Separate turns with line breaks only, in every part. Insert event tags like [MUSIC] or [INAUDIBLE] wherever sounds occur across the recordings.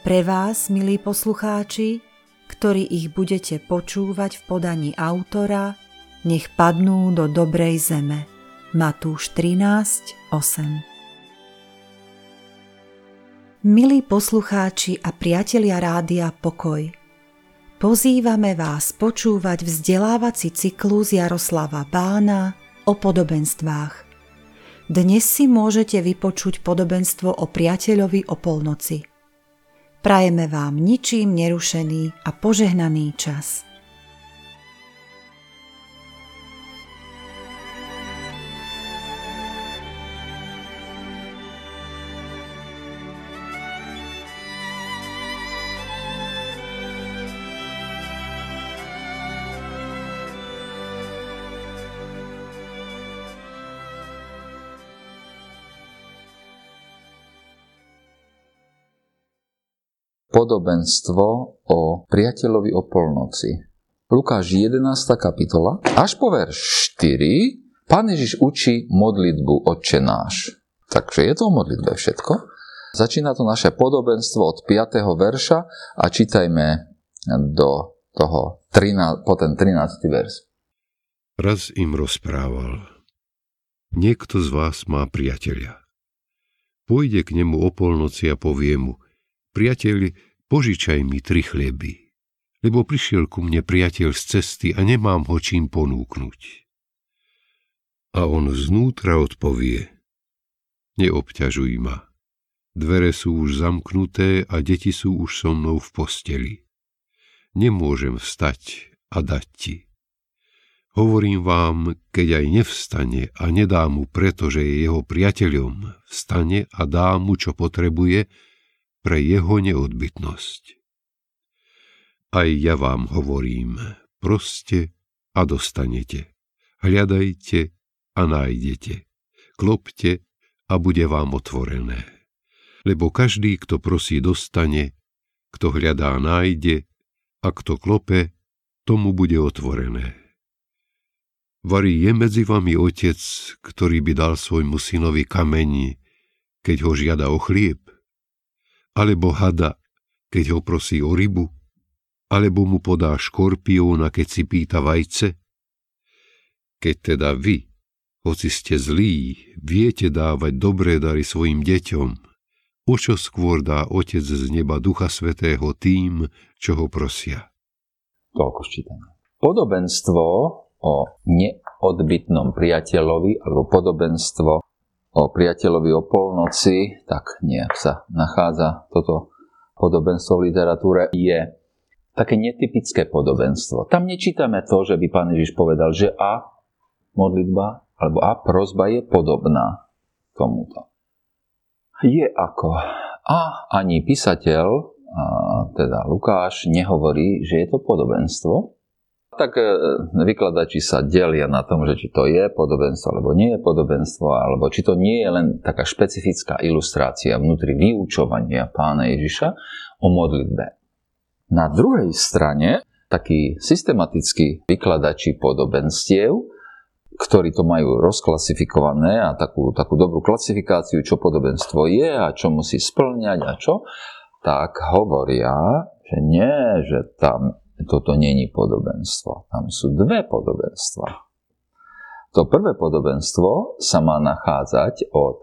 pre vás, milí poslucháči, ktorí ich budete počúvať v podaní autora, nech padnú do dobrej zeme. Matúš 13, 8 Milí poslucháči a priatelia rádia Pokoj, pozývame vás počúvať vzdelávací cyklus Jaroslava Bána o podobenstvách. Dnes si môžete vypočuť podobenstvo o priateľovi o polnoci – Prajeme vám ničím nerušený a požehnaný čas.
Podobenstvo o priateľovi o polnoci. Lukáš 11. kapitola, až po verš 4, Pán Ježiš učí modlitbu Otče náš. Takže je to o modlitbe všetko. Začína to naše podobenstvo od 5. verša a čítajme do toho 13, po ten 13. verš.
Raz im rozprával. Niekto z vás má priateľa. Pôjde k nemu o polnoci a povie mu, priateľ, požičaj mi tri chleby, lebo prišiel ku mne priateľ z cesty a nemám ho čím ponúknuť. A on znútra odpovie, neobťažuj ma, dvere sú už zamknuté a deti sú už so mnou v posteli. Nemôžem vstať a dať ti. Hovorím vám, keď aj nevstane a nedá mu, pretože je jeho priateľom, vstane a dá mu, čo potrebuje, pre jeho neodbytnosť. Aj ja vám hovorím, proste a dostanete. Hľadajte a nájdete. Klopte a bude vám otvorené. Lebo každý, kto prosí, dostane, kto hľadá, nájde a kto klope, tomu bude otvorené. Varí je medzi vami otec, ktorý by dal svojmu synovi kameň, keď ho žiada o chlieb? Alebo hada, keď ho prosí o rybu, alebo mu podá škorpióna, keď si pýta vajce? Keď teda vy, hoci ste zlí, viete dávať dobré dary svojim deťom, o čo skôr dá Otec z neba Ducha Svetého tým, čo ho prosia.
Toľko ščítame. Podobenstvo o neodbytnom priateľovi, alebo podobenstvo o priateľovi o polnoci, tak nejak sa nachádza toto podobenstvo v literatúre, je také netypické podobenstvo. Tam nečítame to, že by pán Ježiš povedal, že a modlitba alebo a prozba je podobná tomuto. Je ako a ani písateľ, a teda Lukáš, nehovorí, že je to podobenstvo, tak e, vykladači sa delia na tom, že či to je podobenstvo, alebo nie je podobenstvo, alebo či to nie je len taká špecifická ilustrácia vnútri vyučovania pána Ježiša o modlitbe. Na druhej strane, takí systematickí vykladači podobenstiev, ktorí to majú rozklasifikované a takú, takú dobrú klasifikáciu, čo podobenstvo je a čo musí splňať a čo, tak hovoria, že nie, že tam toto není podobenstvo. Tam sú dve podobenstva. To prvé podobenstvo sa má nachádzať od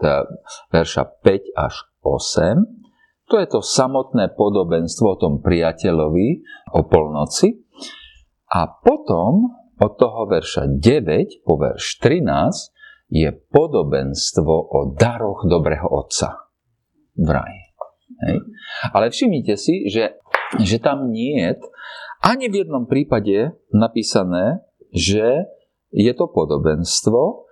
verša 5 až 8. To je to samotné podobenstvo o tom priateľovi o polnoci. A potom od toho verša 9 po verš 13 je podobenstvo o daroch dobrého otca v raji. Hej. Ale všimnite si, že, že tam nie je ani v jednom prípade napísané, že je to podobenstvo,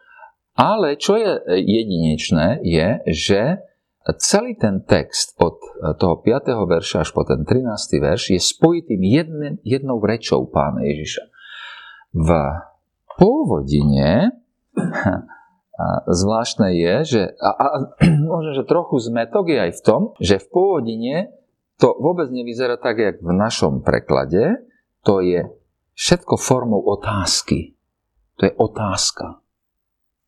ale čo je jedinečné, je, že celý ten text od toho 5. verša až po ten 13. verš je spojitým jedne, jednou rečou pána Ježiša. V pôvodine zvláštne je, že a, a, možno, že trochu zmetok je aj v tom, že v pôvodine to vôbec nevyzerá tak, jak v našom preklade, to je všetko formou otázky. To je otázka.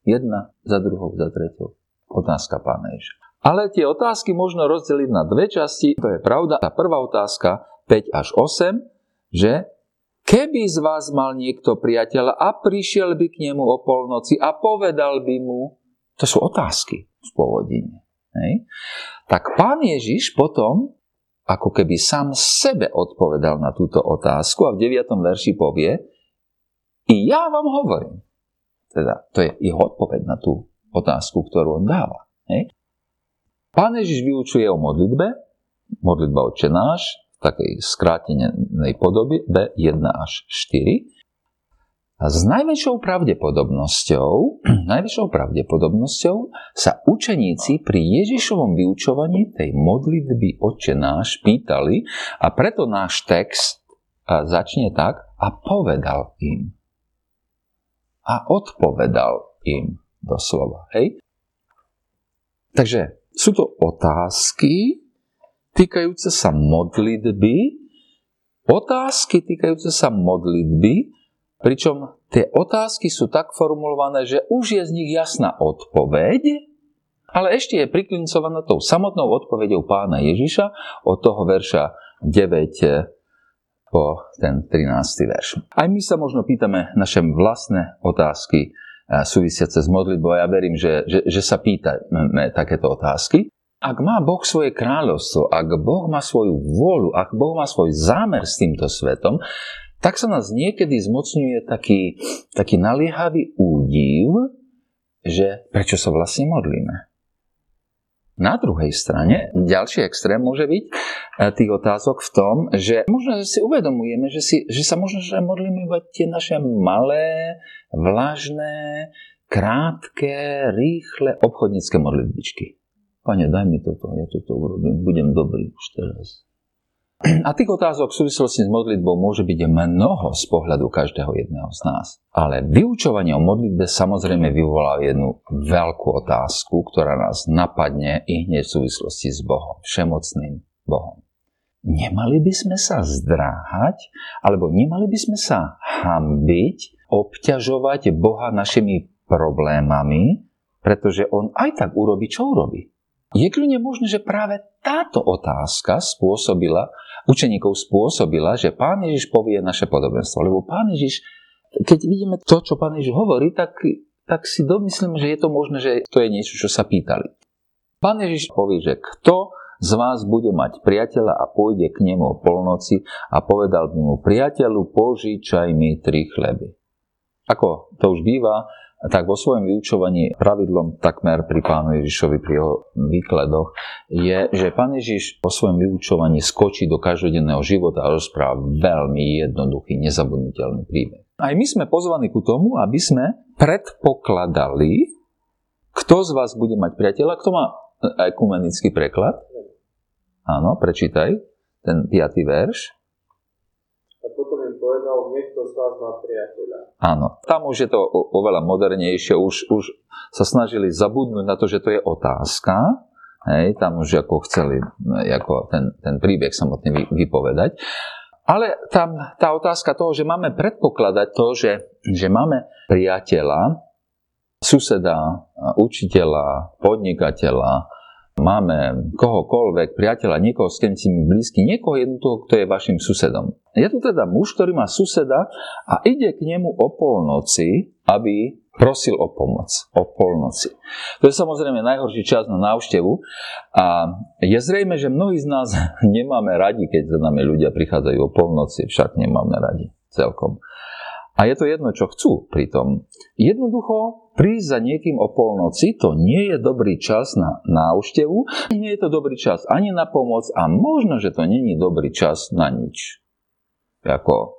Jedna za druhou, za tretou. Otázka pána Ježa. Ale tie otázky možno rozdeliť na dve časti. To je pravda. Tá prvá otázka, 5 až 8, že keby z vás mal niekto priateľa a prišiel by k nemu o polnoci a povedal by mu, to sú otázky v pôvodine. Hej? Tak pán Ježiš potom, ako keby sám sebe odpovedal na túto otázku a v 9. verši povie, i ja vám hovorím. Teda, to je jeho odpoveď na tú otázku, ktorú on dáva. Hej. Pán Ježiš vyučuje o modlitbe, modlitba oče náš, v takej skrátenej podobe B1 až 4. A s najväčšou pravdepodobnosťou, [CLEARS THROAT] najväčšou pravdepodobnosťou sa učeníci pri Ježišovom vyučovaní tej modlitby oče náš pýtali a preto náš text začne tak a povedal im a odpovedal im doslova. Hej? Takže sú to otázky týkajúce sa modlitby, otázky týkajúce sa modlitby, pričom tie otázky sú tak formulované, že už je z nich jasná odpoveď, ale ešte je priklincovaná tou samotnou odpoveďou pána Ježiša od toho verša 9 po ten 13. verš. Aj my sa možno pýtame naše vlastné otázky eh, súvisiace s modlitbou ja verím, že, že, že sa pýtame takéto otázky. Ak má Boh svoje kráľovstvo, ak Boh má svoju vôľu, ak Boh má svoj zámer s týmto svetom, tak sa nás niekedy zmocňuje taký, taký naliehavý údiv, že prečo sa vlastne modlíme. Na druhej strane, ďalší extrém môže byť e, tých otázok v tom, že možno si uvedomujeme, že, si, že sa možno že modlíme iba tie naše malé, vlažné, krátke, rýchle obchodnícke modlitbičky. Pane, daj mi toto, ja toto urobím, budem dobrý už teraz. A tých otázok v súvislosti s modlitbou môže byť mnoho z pohľadu každého jedného z nás. Ale vyučovanie o modlitbe samozrejme vyvolá jednu veľkú otázku, ktorá nás napadne i hneď v súvislosti s Bohom, všemocným Bohom. Nemali by sme sa zdráhať, alebo nemali by sme sa hambiť, obťažovať Boha našimi problémami, pretože On aj tak urobí, čo urobí. Je kľudne možné, že práve táto otázka spôsobila, učeníkov spôsobila, že pán Ježiš povie naše podobenstvo. Lebo pán Ježiš, keď vidíme to, čo pán Ježiš hovorí, tak, tak si domyslím, že je to možné, že to je niečo, čo sa pýtali. Pán Ježiš povie, že kto z vás bude mať priateľa a pôjde k nemu o polnoci a povedal by mu, priateľu, požičaj mi tri chleby. Ako to už býva, tak vo svojom vyučovaní pravidlom takmer pri pánu Ježišovi pri jeho výkladoch je, že pán Ježiš po svojom vyučovaní skočí do každodenného života a rozpráva veľmi jednoduchý, nezabudnutelný príbeh. Aj my sme pozvaní ku tomu, aby sme predpokladali, kto z vás bude mať priateľa, kto má ekumenický preklad. Áno, prečítaj ten piatý verš.
A potom im povedal, niekto z vás má priateľa.
Áno, tam už je to oveľa modernejšie, už, už sa snažili zabudnúť na to, že to je otázka, hej, tam už ako chceli ako ten, ten príbeh samotný vypovedať. Ale tam tá otázka toho, že máme predpokladať to, že, že máme priateľa, suseda, učiteľa, podnikateľa, máme kohokoľvek, priateľa, niekoho, s kým si mi blízky, niekoho jednoducho, kto je vašim susedom. Je tu teda muž, ktorý má suseda a ide k nemu o polnoci, aby prosil o pomoc o polnoci. To je samozrejme najhorší čas na návštevu a je zrejme, že mnohí z nás [LAUGHS] nemáme radi, keď za nami ľudia prichádzajú o polnoci, však nemáme radi celkom. A je to jedno, čo chcú pritom. Jednoducho prísť za niekým o polnoci, to nie je dobrý čas na návštevu, nie je to dobrý čas ani na pomoc a možno, že to není dobrý čas na nič. Ako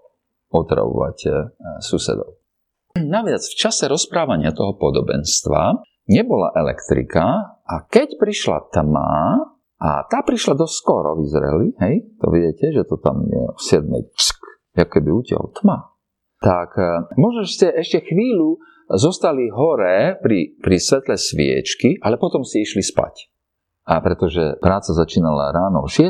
otravovať eh, susedov. Naviac v čase rozprávania toho podobenstva nebola elektrika a keď prišla tma, a tá prišla dosť skoro v Izraeli, hej, to viete, že to tam je v 7. Psk, ako keby utiaľ tma. Tak e, možno ste ešte chvíľu zostali hore pri, pri svetle sviečky, ale potom si išli spať. A pretože práca začínala ráno o 6.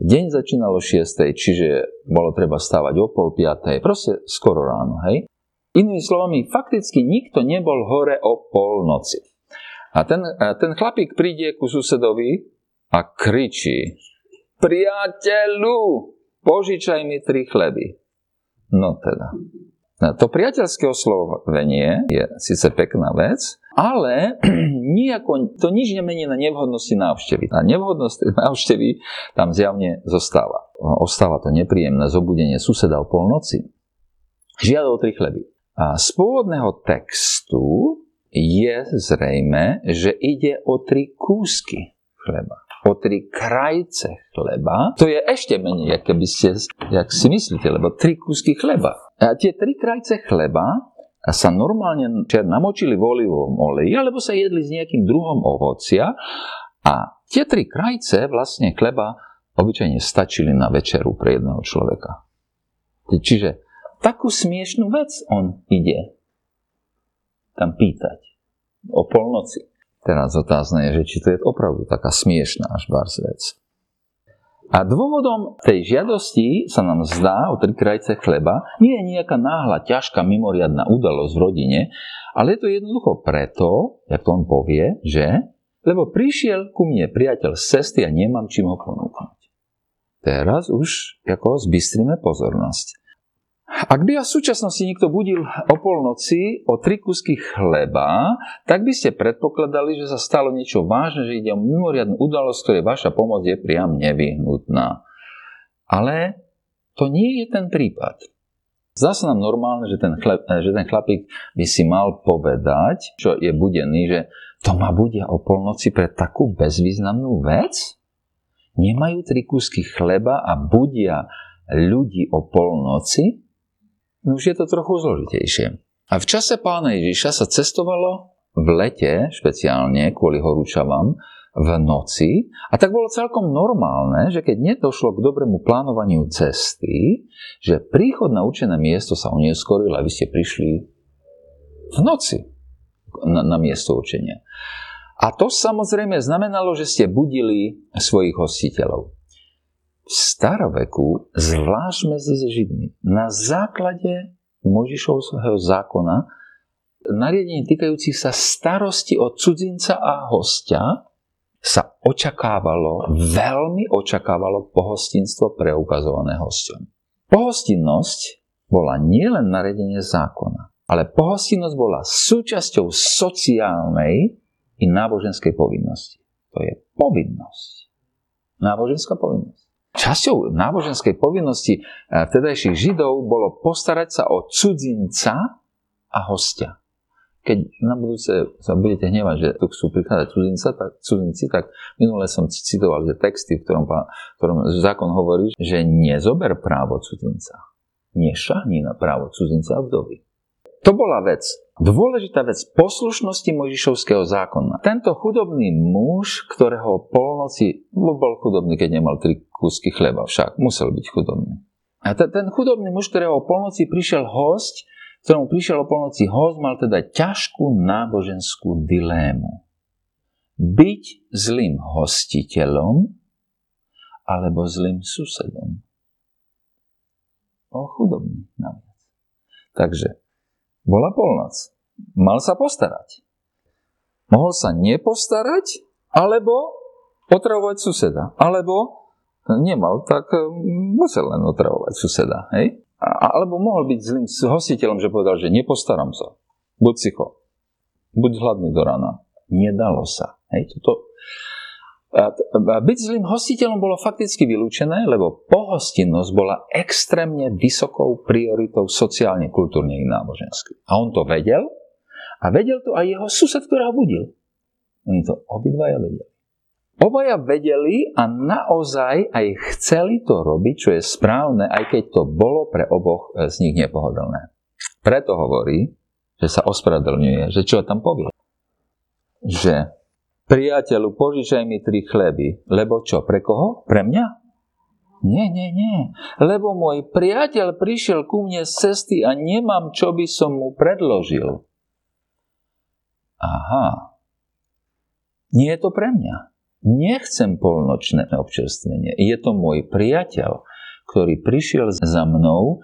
Deň začínalo o 6. čiže bolo treba stávať o pol 5. Proste skoro ráno, hej. Inými slovami, fakticky nikto nebol hore o polnoci. A ten, ten chlapík príde ku susedovi a kričí Priateľu, požičaj mi tri chleby. No teda. To priateľské oslovenie je síce pekná vec, ale [CLEARS THROAT] nijako, to nič nemení na nevhodnosti návštevy. A nevhodnosť [LAUGHS] návštevy tam zjavne zostáva. Ostáva to nepríjemné zobudenie suseda o polnoci. Žiada o tri chleby. A z pôvodného textu je zrejme, že ide o tri kúsky chleba. O tri krajce chleba. To je ešte menej, jak keby ste, jak si myslíte, lebo tri kúsky chleba. A tie tri krajce chleba sa normálne namočili v olivovom oleji, alebo sa jedli s nejakým druhom ovocia. A tie tri krajce vlastne chleba obyčajne stačili na večeru pre jedného človeka. Čiže takú smiešnú vec on ide tam pýtať o polnoci. Teraz otázne je, že či to je opravdu taká smiešná až bars vec. A dôvodom tej žiadosti sa nám zdá o tri krajce chleba nie je nejaká náhla, ťažká, mimoriadná udalosť v rodine, ale je to jednoducho preto, jak to on povie, že lebo prišiel ku mne priateľ z cesty a nemám čím ho ponúknuť. Teraz už ako zbystríme pozornosť. Ak by vás v súčasnosti niekto budil o polnoci o tri kusky chleba, tak by ste predpokladali, že sa stalo niečo vážne, že ide o mimoriadnu udalosť, ktorej vaša pomoc je priam nevyhnutná. Ale to nie je ten prípad. Zdá sa nám normálne, že ten, chleb, že ten chlapík by si mal povedať, čo je budený, že to ma bude o polnoci pre takú bezvýznamnú vec? Nemajú tri kusky chleba a budia ľudí o polnoci? No už je to trochu zložitejšie. A v čase pána Ježiša sa cestovalo v lete, špeciálne kvôli horúčavám, v noci. A tak bolo celkom normálne, že keď nedošlo k dobrému plánovaniu cesty, že príchod na učené miesto sa oneskoril a vy ste prišli v noci na, na miesto učenia. A to samozrejme znamenalo, že ste budili svojich hostiteľov v staroveku, zvlášť medzi Židmi, na základe Možišovského zákona, nariadenie týkajúcich sa starosti od cudzinca a hostia, sa očakávalo, veľmi očakávalo pohostinstvo preukazované hostom. Pohostinnosť bola nielen nariadenie zákona, ale pohostinnosť bola súčasťou sociálnej i náboženskej povinnosti. To je povinnosť. Náboženská povinnosť. Časťou náboženskej povinnosti eh, vtedajších Židov bolo postarať sa o cudzinca a hostia. Keď na budúce sa budete hnevať, že tu chcú prichádzať cudzinca, tak, cudzinci, tak minule som citoval že texty, v ktorom, ktorom zákon hovorí, že nezober právo cudzinca. Nešahni na právo cudzinca a vdovy. To bola vec, dôležitá vec poslušnosti Možišovského zákona. Tento chudobný muž, ktorého polnoci, bol chudobný, keď nemal tri kúsky chleba, však musel byť chudobný. A ten chudobný muž, ktorého polnoci prišiel host, ktorému prišiel o polnoci host, mal teda ťažkú náboženskú dilému. Byť zlým hostiteľom alebo zlým susedom. Bol chudobný naviac. Takže bola polnoc. Mal sa postarať. Mohol sa nepostarať, alebo otravovať suseda. Alebo nemal, tak eh, musel len otravovať suseda. Hej? Alebo mohol byť zlým hostiteľom, že povedal, že nepostaram sa. Buď cicho. Buď hladný do rána. Nedalo sa. Hej? Toto, byť zlým hostiteľom bolo fakticky vylúčené, lebo pohostinnosť bola extrémne vysokou prioritou sociálne, kultúrne i nábožensky. A on to vedel a vedel to aj jeho sused, ktorý ho budil. Oni to obidvaja vedeli. Obaja vedeli a naozaj aj chceli to robiť, čo je správne, aj keď to bolo pre oboch z nich nepohodlné. Preto hovorí, že sa ospravedlňuje, že čo tam povie. Že priateľu, požičaj mi tri chleby. Lebo čo, pre koho? Pre mňa? Nie, nie, nie. Lebo môj priateľ prišiel ku mne z cesty a nemám, čo by som mu predložil. Aha. Nie je to pre mňa. Nechcem polnočné občerstvenie. Je to môj priateľ, ktorý prišiel za mnou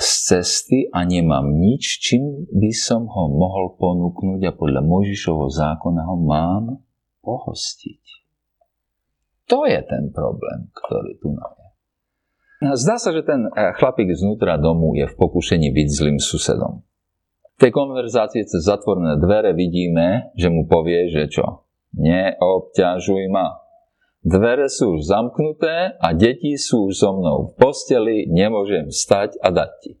z cesty a nemám nič, čím by som ho mohol ponúknuť a podľa Mojžišovho zákona ho mám pohostiť. To je ten problém, ktorý tu máme. Zdá sa, že ten eh, chlapík znútra domu je v pokušení byť zlým susedom. V tej konverzácii cez zatvorené dvere vidíme, že mu povie, že čo? Neobťažuj ma. Dvere sú už zamknuté a deti sú už so mnou v posteli, nemôžem stať a dať ti.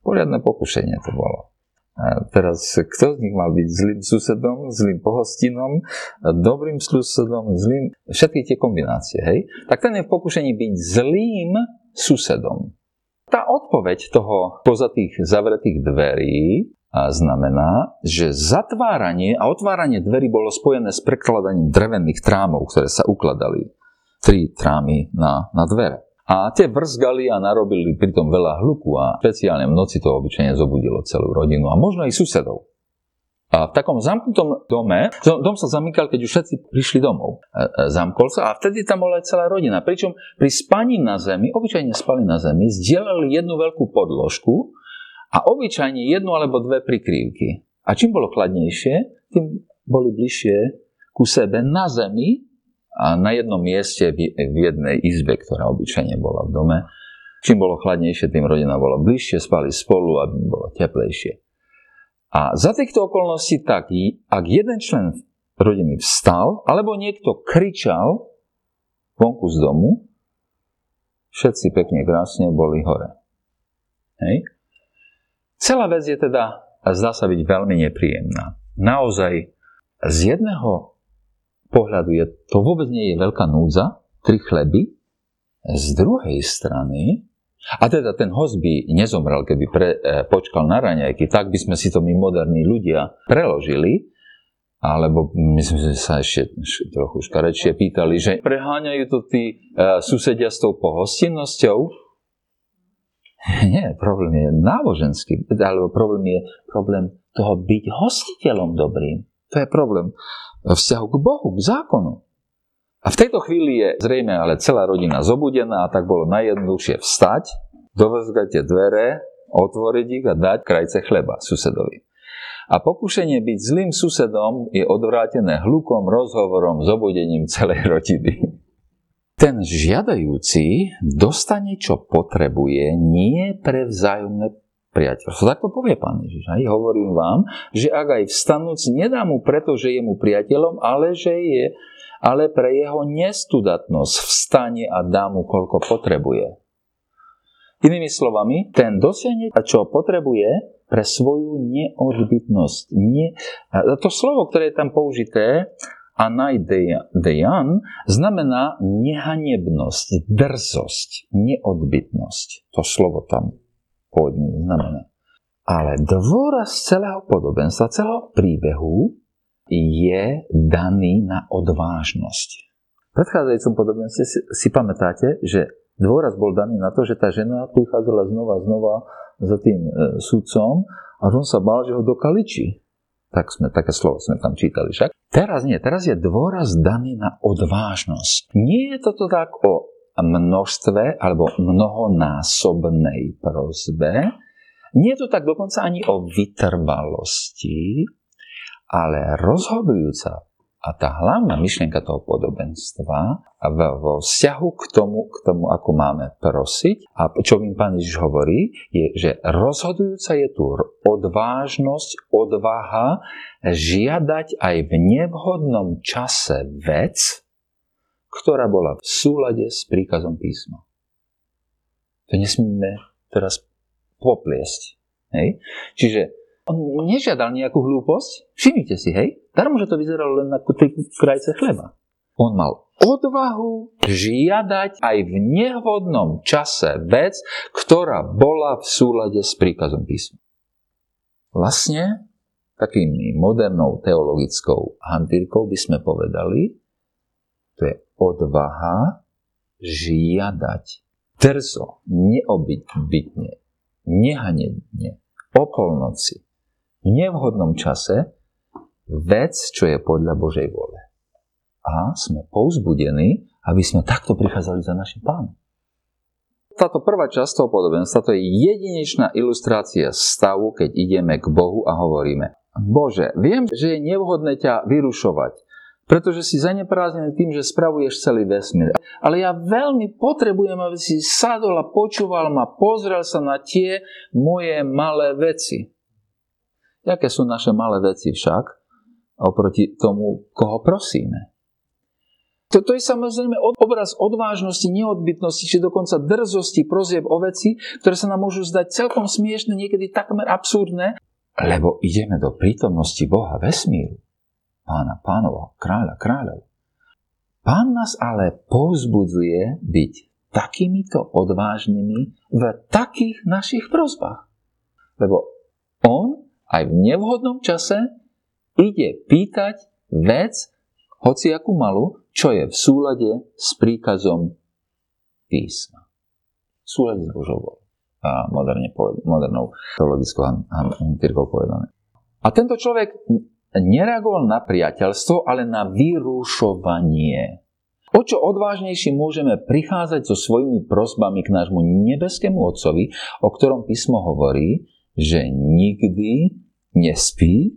Poriadne pokušenie to bolo. A teraz, kto z nich mal byť zlým susedom, zlým pohostinom, dobrým susedom, zlým, všetky tie kombinácie, hej? Tak ten je v pokušení byť zlým susedom. Tá odpoveď toho poza tých zavretých dverí znamená, že zatváranie a otváranie dverí bolo spojené s prekladaním drevených trámov, ktoré sa ukladali. Tri trámy na, na dvere. A tie vrzgali a narobili pritom veľa hluku a špeciálne v noci to obyčajne zobudilo celú rodinu a možno aj susedov. A v takom zamknutom dome, dom sa zamykal, keď už všetci prišli domov. E, e, zamkol sa a vtedy tam bola aj celá rodina. Pričom pri spaní na zemi, obyčajne spali na zemi, zdieľali jednu veľkú podložku a obyčajne jednu alebo dve prikrývky. A čím bolo chladnejšie, tým boli bližšie ku sebe na zemi a na jednom mieste v jednej izbe, ktorá obyčajne bola v dome. Čím bolo chladnejšie, tým rodina bola bližšie, spali spolu, aby im bolo teplejšie. A za týchto okolností tak, ak jeden člen rodiny vstal, alebo niekto kričal vonku z domu, všetci pekne krásne boli hore. Hej? Celá vec je teda, zdá sa byť veľmi nepríjemná. Naozaj, z jedného pohľadu je, to vôbec nie je veľká núdza, tri chleby, z druhej strany, a teda ten host by nezomrel, keby pre, e, počkal na raňajky, tak by sme si to my moderní ľudia preložili, alebo myslím, že sa ešte trochu škarečie pýtali, že preháňajú to tí e, susedia s tou pohostinnosťou, [LAUGHS] Nie, problém je náboženský, alebo problém je problém toho byť hostiteľom dobrým. To je problém vzťahu k Bohu, k zákonu. A v tejto chvíli je zrejme ale celá rodina zobudená a tak bolo najjednoduchšie vstať, dovrzgať tie dvere, otvoriť ich a dať krajce chleba susedovi. A pokušenie byť zlým susedom je odvrátené hlukom, rozhovorom, zobudením celej [LAUGHS] rodiny ten žiadajúci dostane, čo potrebuje, nie pre vzájomné priateľstvo. Tak to povie pán Ježiš. Aj hovorím vám, že ak aj vstanúc nedá mu preto, že je mu priateľom, ale že je ale pre jeho nestudatnosť vstane a dá mu, koľko potrebuje. Inými slovami, ten dosiahne, čo potrebuje pre svoju neodbytnosť. Nie, to slovo, ktoré je tam použité, anajdejan znamená nehanebnosť, drzosť, neodbytnosť. To slovo tam pôvodne znamená. Ale dôraz celého podobenstva, celého príbehu je daný na odvážnosť. V predchádzajúcom podobenstve si, si pamätáte, že dôraz bol daný na to, že tá žena prichádzala znova a znova za tým e, sudcom a on sa bál, že ho dokaličí. Tak sme, také slovo sme tam čítali však. Teraz nie, teraz je dôraz daný na odvážnosť. Nie je toto tak o množstve alebo mnohonásobnej prozbe. Nie je to tak dokonca ani o vytrvalosti, ale rozhodujúca a tá hlavná myšlienka toho podobenstva vo vzťahu k tomu, k tomu, ako máme prosiť a čo im Pán Ježiš hovorí, je, že rozhodujúca je tu odvážnosť, odvaha žiadať aj v nevhodnom čase vec, ktorá bola v súlade s príkazom písma. To nesmíme teraz popliesť. Hej? Čiže on nežiadal nejakú hlúposť. Všimnite si, hej? Darmo, že to vyzeralo len tri krajce chleba. On mal odvahu žiadať aj v nevhodnom čase vec, ktorá bola v súlade s príkazom písma. Vlastne, takým modernou teologickou hantírkou by sme povedali, to je odvaha žiadať drzo, neobytne, nehanebne, o polnoci, v nevhodnom čase vec, čo je podľa Božej vole. A sme pouzbudení, aby sme takto prichádzali za našim pánom. Táto prvá časť toho podobenstva to je jedinečná ilustrácia stavu, keď ideme k Bohu a hovoríme Bože, viem, že je nevhodné ťa vyrušovať, pretože si zaneprázdnený tým, že spravuješ celý vesmír. Ale ja veľmi potrebujem, aby si sadol a počúval ma, pozrel sa na tie moje malé veci. Jaké sú naše malé veci však oproti tomu, koho prosíme? Toto je samozrejme obraz odvážnosti, neodbytnosti, či dokonca drzosti prozieb o veci, ktoré sa nám môžu zdať celkom smiešne, niekedy takmer absurdné, lebo ideme do prítomnosti Boha vesmíru, pána pánov, kráľa kráľov. Pán nás ale povzbudzuje byť takýmito odvážnymi v takých našich prozbách. Lebo on aj v nevhodnom čase ide pýtať vec, hoci akú malú, čo je v súlade s príkazom písma. V súlade s Božou a moderne poved- modernou teologickou hantírkou povedané. A tento človek nereagoval na priateľstvo, ale na vyrušovanie. O čo odvážnejšie môžeme prichádzať so svojimi prosbami k nášmu nebeskému Otcovi, o ktorom písmo hovorí, že nikdy nespí,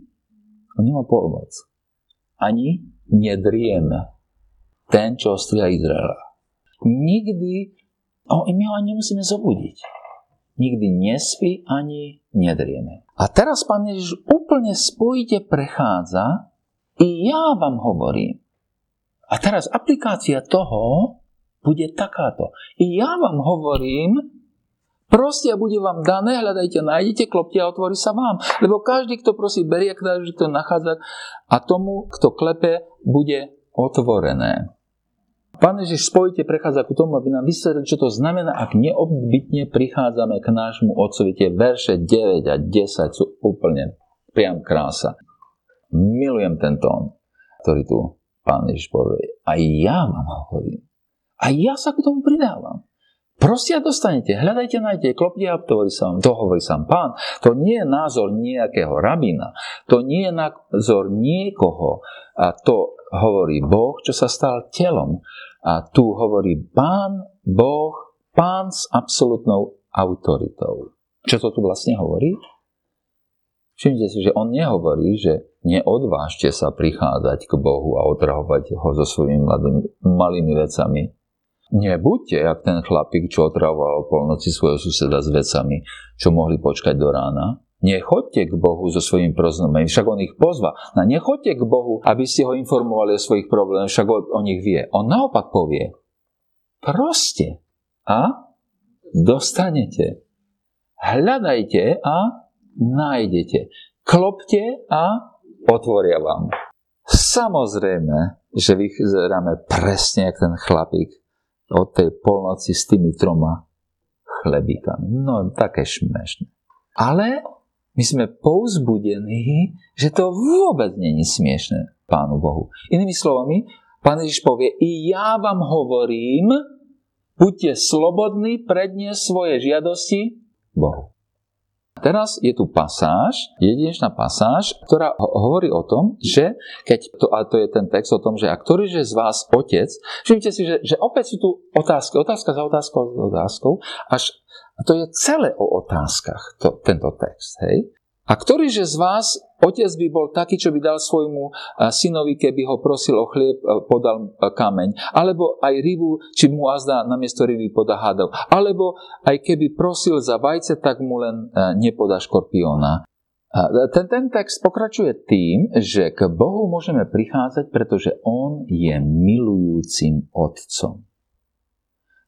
on nemá polnoc. Ani nedrieme. Ten, čo ostria Izraela. Nikdy, oh, my ho ani nemusíme zobudiť. Nikdy nespí, ani nedrieme. A teraz Pán Ježiš úplne spojite prechádza i ja vám hovorím. A teraz aplikácia toho bude takáto. I ja vám hovorím, Proste a bude vám dané, hľadajte, nájdete, klopte a otvorí sa vám. Lebo každý, kto prosí, berie, každý, kto nachádza a tomu, kto klepe, bude otvorené. Pán Ježiš spojite prechádza ku tomu, aby nám vysvetlil, čo to znamená, ak neobbytne prichádzame k nášmu Otcovi. Tie verše 9 a 10 sú úplne priam krása. Milujem ten tón, ktorý tu Pán Ježiš povie. A ja vám hovorím. A ja sa k tomu pridávam. Proste a dostanete, hľadajte, nájdete, klopte a hovorí sa vám. To hovorí sám pán. To nie je názor nejakého rabína. To nie je názor niekoho. A to hovorí Boh, čo sa stal telom. A tu hovorí pán, Boh, pán s absolútnou autoritou. Čo to tu vlastne hovorí? Všimnite si, že on nehovorí, že neodvážte sa prichádzať k Bohu a otrahovať ho so svojimi mladými, malými vecami Nebuďte jak ten chlapík, čo otravoval polnoci svojho suseda s vecami, čo mohli počkať do rána. Nechoďte k Bohu so svojím proznomem, však on ich pozva. No nechoďte k Bohu, aby ste ho informovali o svojich problémoch, však on o nich vie. On naopak povie, proste a dostanete. Hľadajte a nájdete. Klopte a otvoria vám. Samozrejme, že vyzeráme presne jak ten chlapík, od tej polnoci s tými troma chlebíkami. No, také šmešné. Ale my sme pouzbudení, že to vôbec není smiešné Pánu Bohu. Inými slovami, Pán Ježiš povie, i ja vám hovorím, buďte slobodní predniesť svoje žiadosti Bohu. Teraz je tu pasáž, jedinečná pasáž, ktorá hovorí o tom, že keď, to, a to je ten text o tom, že a ktorý že z vás otec, všimte si, že, že opäť sú tu otázky, otázka za otázkou, za otázkou, až to je celé o otázkach, to, tento text, hej. A ktorý že z vás otec by bol taký, čo by dal svojmu synovi, keby ho prosil o chlieb, podal kameň. Alebo aj rybu, či mu azda namiesto ryby podá hadov. Alebo aj keby prosil za vajce, tak mu len nepodá škorpióna. Ten, ten text pokračuje tým, že k Bohu môžeme prichádzať, pretože On je milujúcim Otcom.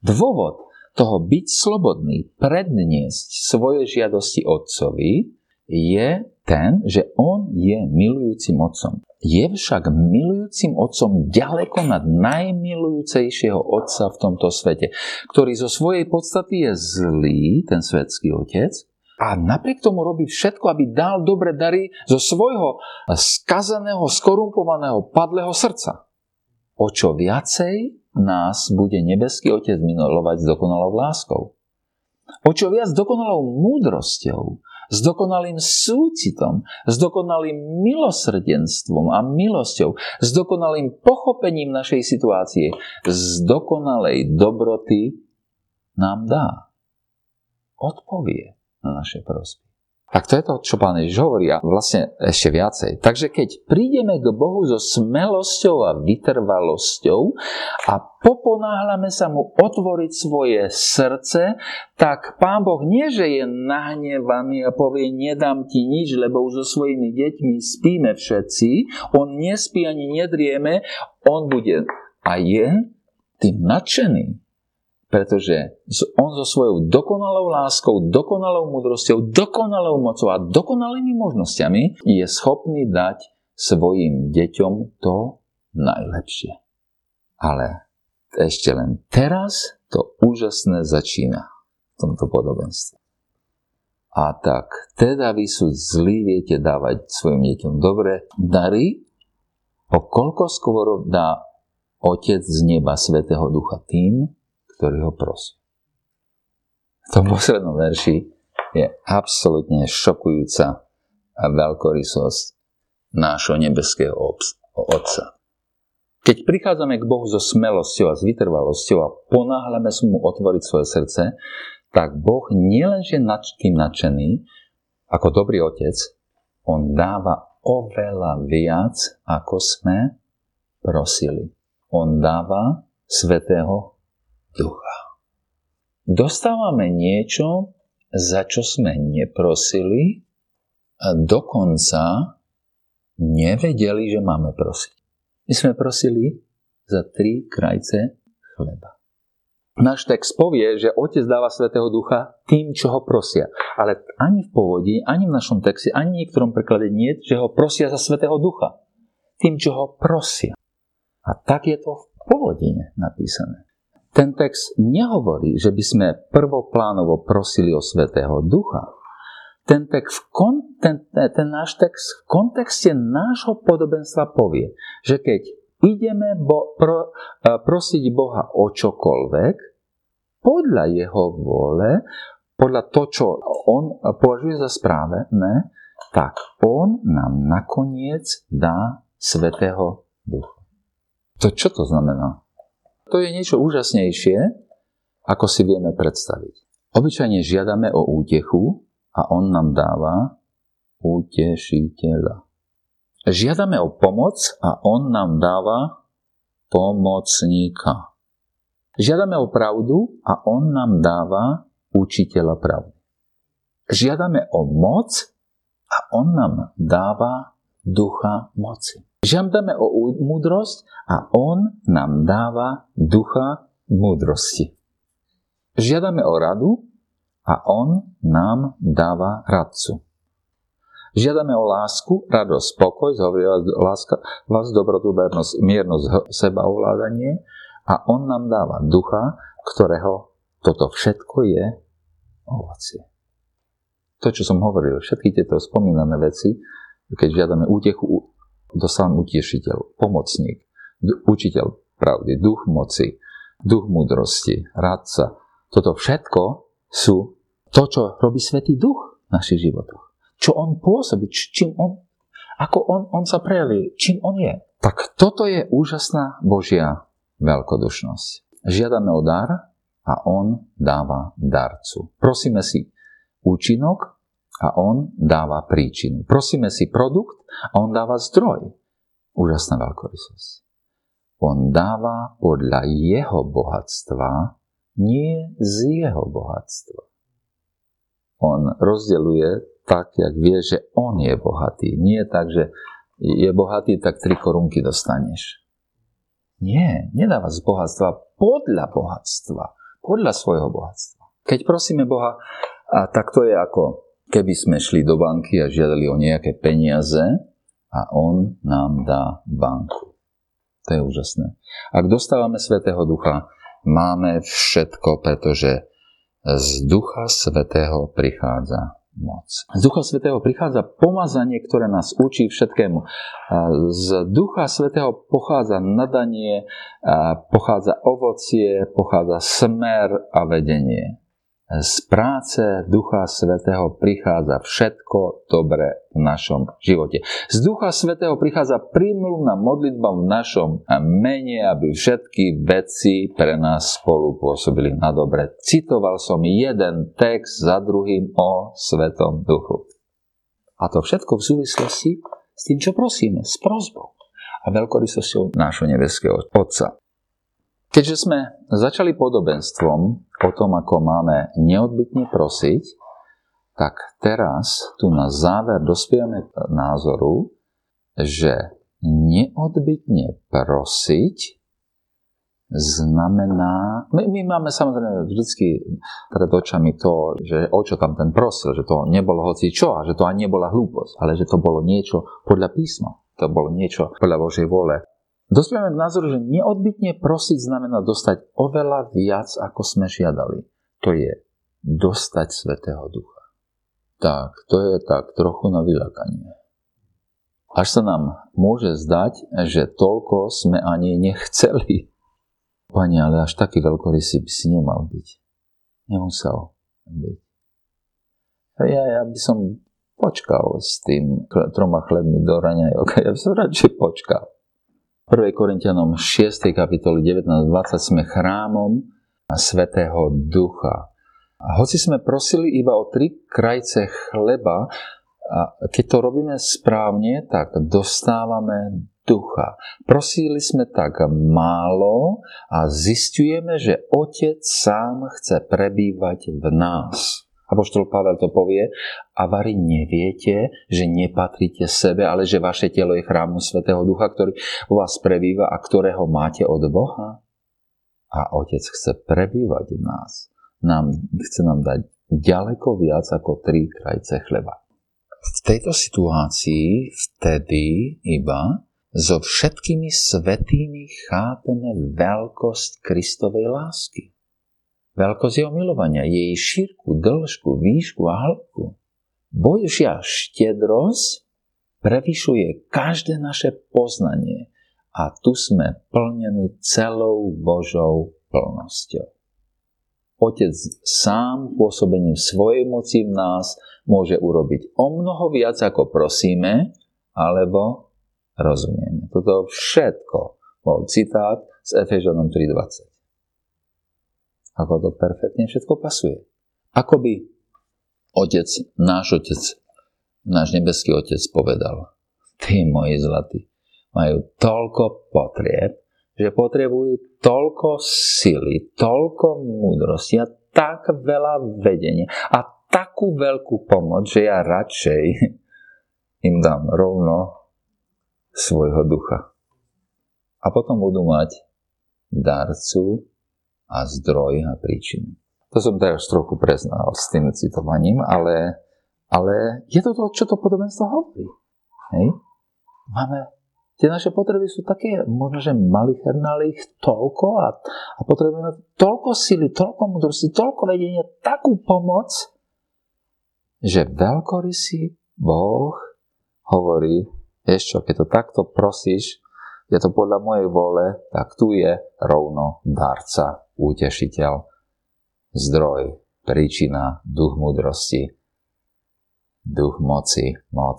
Dôvod toho byť slobodný, predniesť svoje žiadosti Otcovi, je ten, že on je milujúcim otcom. Je však milujúcim otcom ďaleko nad najmilujúcejšieho otca v tomto svete, ktorý zo svojej podstaty je zlý, ten svetský otec, a napriek tomu robí všetko, aby dal dobre dary zo svojho skazeného, skorumpovaného, padlého srdca. O čo viacej nás bude nebeský Otec milovať s dokonalou láskou. O čo viac dokonalou múdrosťou s dokonalým súcitom, s dokonalým milosrdenstvom a milosťou, s dokonalým pochopením našej situácie, z dokonalej dobroty nám dá. Odpovie na naše prosby. Tak to je to, čo pán Ježiš hovorí a vlastne ešte viacej. Takže keď prídeme k Bohu so smelosťou a vytrvalosťou a poponáhľame sa mu otvoriť svoje srdce, tak pán Boh nie, že je nahnevaný a povie, nedám ti nič, lebo už so svojimi deťmi spíme všetci, on nespí ani nedrieme, on bude a je tým nadšený pretože on so svojou dokonalou láskou, dokonalou múdrosťou, dokonalou mocou a dokonalými možnosťami je schopný dať svojim deťom to najlepšie. Ale ešte len teraz to úžasné začína v tomto podobenstve. A tak, teda vy sú zlí, viete dávať svojim deťom dobré dary, o koľko skôr dá Otec z neba Svetého Ducha tým, ktorý ho prosí. V tom poslednom verši je absolútne šokujúca veľkorysosť nášho nebeského Otca. Keď prichádzame k Bohu so smelosťou a s vytrvalosťou a ponáhľame sa mu otvoriť svoje srdce, tak Boh nielenže tým nadšený, ako dobrý otec, on dáva oveľa viac, ako sme prosili. On dáva svetého ducha. Dostávame niečo, za čo sme neprosili a dokonca nevedeli, že máme prosiť. My sme prosili za tri krajce chleba. Náš text povie, že Otec dáva Svetého Ducha tým, čo ho prosia. Ale ani v pôvodí, ani v našom texte, ani v niektorom preklade nie, že ho prosia za Svetého Ducha. Tým, čo ho prosia. A tak je to v pôvodine napísané. Ten text nehovorí, že by sme prvoplánovo prosili o Svetého Ducha. Ten, text, ten, ten náš text v kontexte nášho podobenstva povie, že keď ideme bo, pro, e, prosiť Boha o čokoľvek, podľa jeho vole, podľa to, čo on považuje za správne, tak on nám nakoniec dá Svetého Ducha. To čo to znamená? To je niečo úžasnejšie, ako si vieme predstaviť. Obyčajne žiadame o útechu a on nám dáva utešiteľa. Žiadame o pomoc a on nám dáva pomocníka. Žiadame o pravdu a on nám dáva učiteľa pravdy. Žiadame o moc a on nám dáva ducha moci. Žiadame o múdrosť a On nám dáva ducha múdrosti. Žiadame o radu a On nám dáva radcu. Žiadame o lásku, radosť, spokoj, láska, vás, dobrotu, vernosť, miernosť, sebaovládanie a On nám dáva ducha, ktorého toto všetko je ovocie. To, čo som hovoril, všetky tieto spomínané veci, keď žiadame útechu dostávam utiešiteľ, pomocník, učiteľ pravdy, duch moci, duch múdrosti, radca. Toto všetko sú to, čo robí Svetý Duch. v našich životoch. Čo on pôsobí, čím on, ako on, on sa prejaví, čím on je. Tak toto je úžasná Božia veľkodušnosť. Žiadame o dar a on dáva darcu. Prosíme si účinok a on dáva príčinu. Prosíme si produkt a on dáva zdroj. Úžasná veľkorysosť. On dáva podľa jeho bohatstva, nie z jeho bohatstva. On rozdeluje tak, jak vie, že on je bohatý. Nie tak, že je bohatý, tak tri korunky dostaneš. Nie, nedáva z bohatstva podľa bohatstva, podľa svojho bohatstva. Keď prosíme Boha, a tak to je ako keby sme šli do banky a žiadali o nejaké peniaze a on nám dá banku. To je úžasné. Ak dostávame Svetého Ducha, máme všetko, pretože z Ducha Svetého prichádza moc. Z Ducha Svetého prichádza pomazanie, ktoré nás učí všetkému. Z Ducha Svetého pochádza nadanie, pochádza ovocie, pochádza smer a vedenie z práce Ducha Svetého prichádza všetko dobré v našom živote. Z Ducha Svetého prichádza prímluvná modlitba v našom mene, aby všetky veci pre nás spolu pôsobili na dobre. Citoval som jeden text za druhým o Svetom Duchu. A to všetko v súvislosti s tým, čo prosíme, s prozbou a veľkorysosťou nášho nebeského Otca. Keďže sme začali podobenstvom o tom, ako máme neodbytne prosiť, tak teraz tu na záver dospievame k názoru, že neodbytne prosiť znamená... My, my máme samozrejme vždycky pred očami to, že o čo tam ten prosil, že to nebolo hoci čo a že to ani nebola hlúposť, ale že to bolo niečo podľa písma. To bolo niečo podľa Božej vole. Dospievame k názoru, že neodbytne prosiť znamená dostať oveľa viac, ako sme žiadali. To je dostať Svetého Ducha. Tak, to je tak trochu na vyľakanie. Až sa nám môže zdať, že toľko sme ani nechceli. Pani, ale až taký veľkorysý by si nemal byť. Nemusel byť. Ja, ja by som počkal s tým troma chlebmi do raňajok. Ja by som radšej počkal. 1. Korintianom 6. kapitoli 19.20 sme chrámom Svetého Ducha. A hoci sme prosili iba o tri krajce chleba, a keď to robíme správne, tak dostávame ducha. Prosili sme tak málo a zistujeme, že Otec sám chce prebývať v nás. Apoštol Pavel to povie, a vary neviete, že nepatríte sebe, ale že vaše telo je chrámu Svetého Ducha, ktorý u vás prebýva a ktorého máte od Boha. A Otec chce prebývať v nás. Nám, chce nám dať ďaleko viac ako tri krajce chleba. V tejto situácii vtedy iba so všetkými svetými chápeme veľkosť Kristovej lásky veľkosť jeho milovania, jej šírku, dĺžku, výšku a hĺbku. Božia štedrosť prevyšuje každé naše poznanie a tu sme plnení celou Božou plnosťou. Otec sám pôsobením svojej moci v nás môže urobiť o mnoho viac, ako prosíme, alebo rozumieme. Toto všetko bol citát z Efežanom 3.20 ako to perfektne všetko pasuje. Ako by otec, náš otec, náš nebeský otec povedal, tí moji zlatí, majú toľko potrieb, že potrebujú toľko sily, toľko múdrosti a tak veľa vedenia a takú veľkú pomoc, že ja radšej im dám rovno svojho ducha. A potom budú mať darcu a zdroj a príčinu. To som teraz trochu preznal s tým citovaním, ale, ale je to to, čo to podobenstvo hovorí. Hej? Máme, tie naše potreby sú také, možno, že malicherné, ich toľko a, a potrebujeme toľko sily, toľko mudrosti, toľko vedenia, takú pomoc, že veľkorysý Boh hovorí, vieš čo, keď to takto prosíš, je to podľa mojej vole, tak tu je rovno darca, útešiteľ, zdroj, príčina, duch múdrosti. duch moci, moc.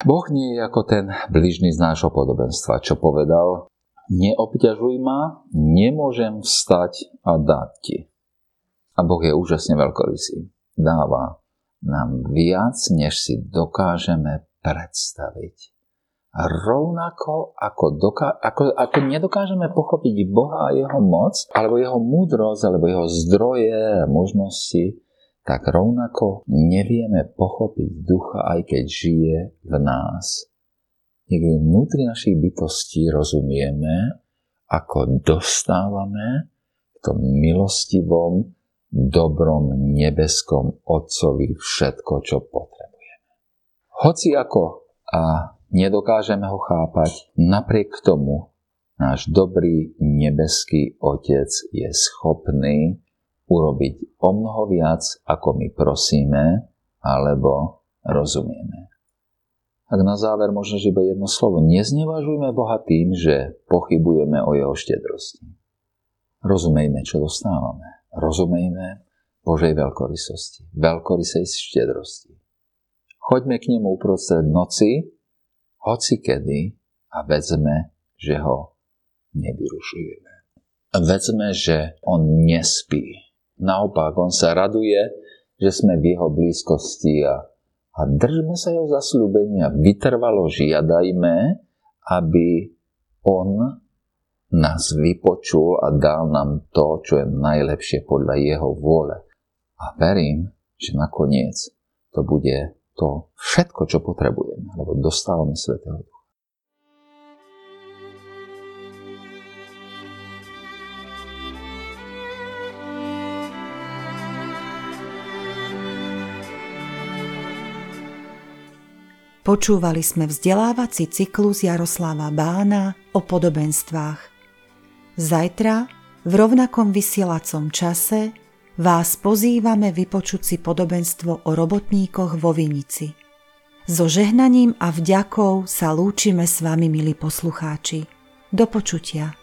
Boh nie je ako ten bližný z nášho podobenstva, čo povedal, neobťažuj ma, nemôžem vstať a dať ti. A Boh je úžasne veľkorysý. Dáva nám viac, než si dokážeme predstaviť. Rovnako ako, doká- ako, ako nedokážeme pochopiť Boha a jeho moc, alebo jeho múdrosť, alebo jeho zdroje a možnosti, tak rovnako nevieme pochopiť ducha, aj keď žije v nás. Niekde vnútri našich bytostí rozumieme, ako dostávame v tom milostivom, dobrom nebeskom Otcovi všetko, čo potrebujeme. Hoci ako a nedokážeme ho chápať, napriek tomu náš dobrý nebeský Otec je schopný urobiť o mnoho viac, ako my prosíme alebo rozumieme. Ak na záver možno iba jedno slovo, neznevažujme Boha tým, že pochybujeme o jeho štedrosti. Rozumejme, čo dostávame. Rozumejme Božej veľkorysosti, veľkorysej štedrosti. Choďme k nemu uprostred noci, hoci kedy a vedzme, že ho nevyrušujeme. Vedzme, že on nespí Naopak, on sa raduje, že sme v jeho blízkosti a, a držme sa jeho zasľúbenia. Vytrvalo žiadajme, aby on nás vypočul a dal nám to, čo je najlepšie podľa jeho vôle. A verím, že nakoniec to bude to všetko, čo potrebujeme, lebo dostávame Svetého Ducha.
Počúvali sme vzdelávací cyklus Jaroslava Bána o podobenstvách. Zajtra, v rovnakom vysielacom čase, vás pozývame vypočuť si podobenstvo o robotníkoch vo Vinici. So žehnaním a vďakou sa lúčime s vami, milí poslucháči. Do počutia.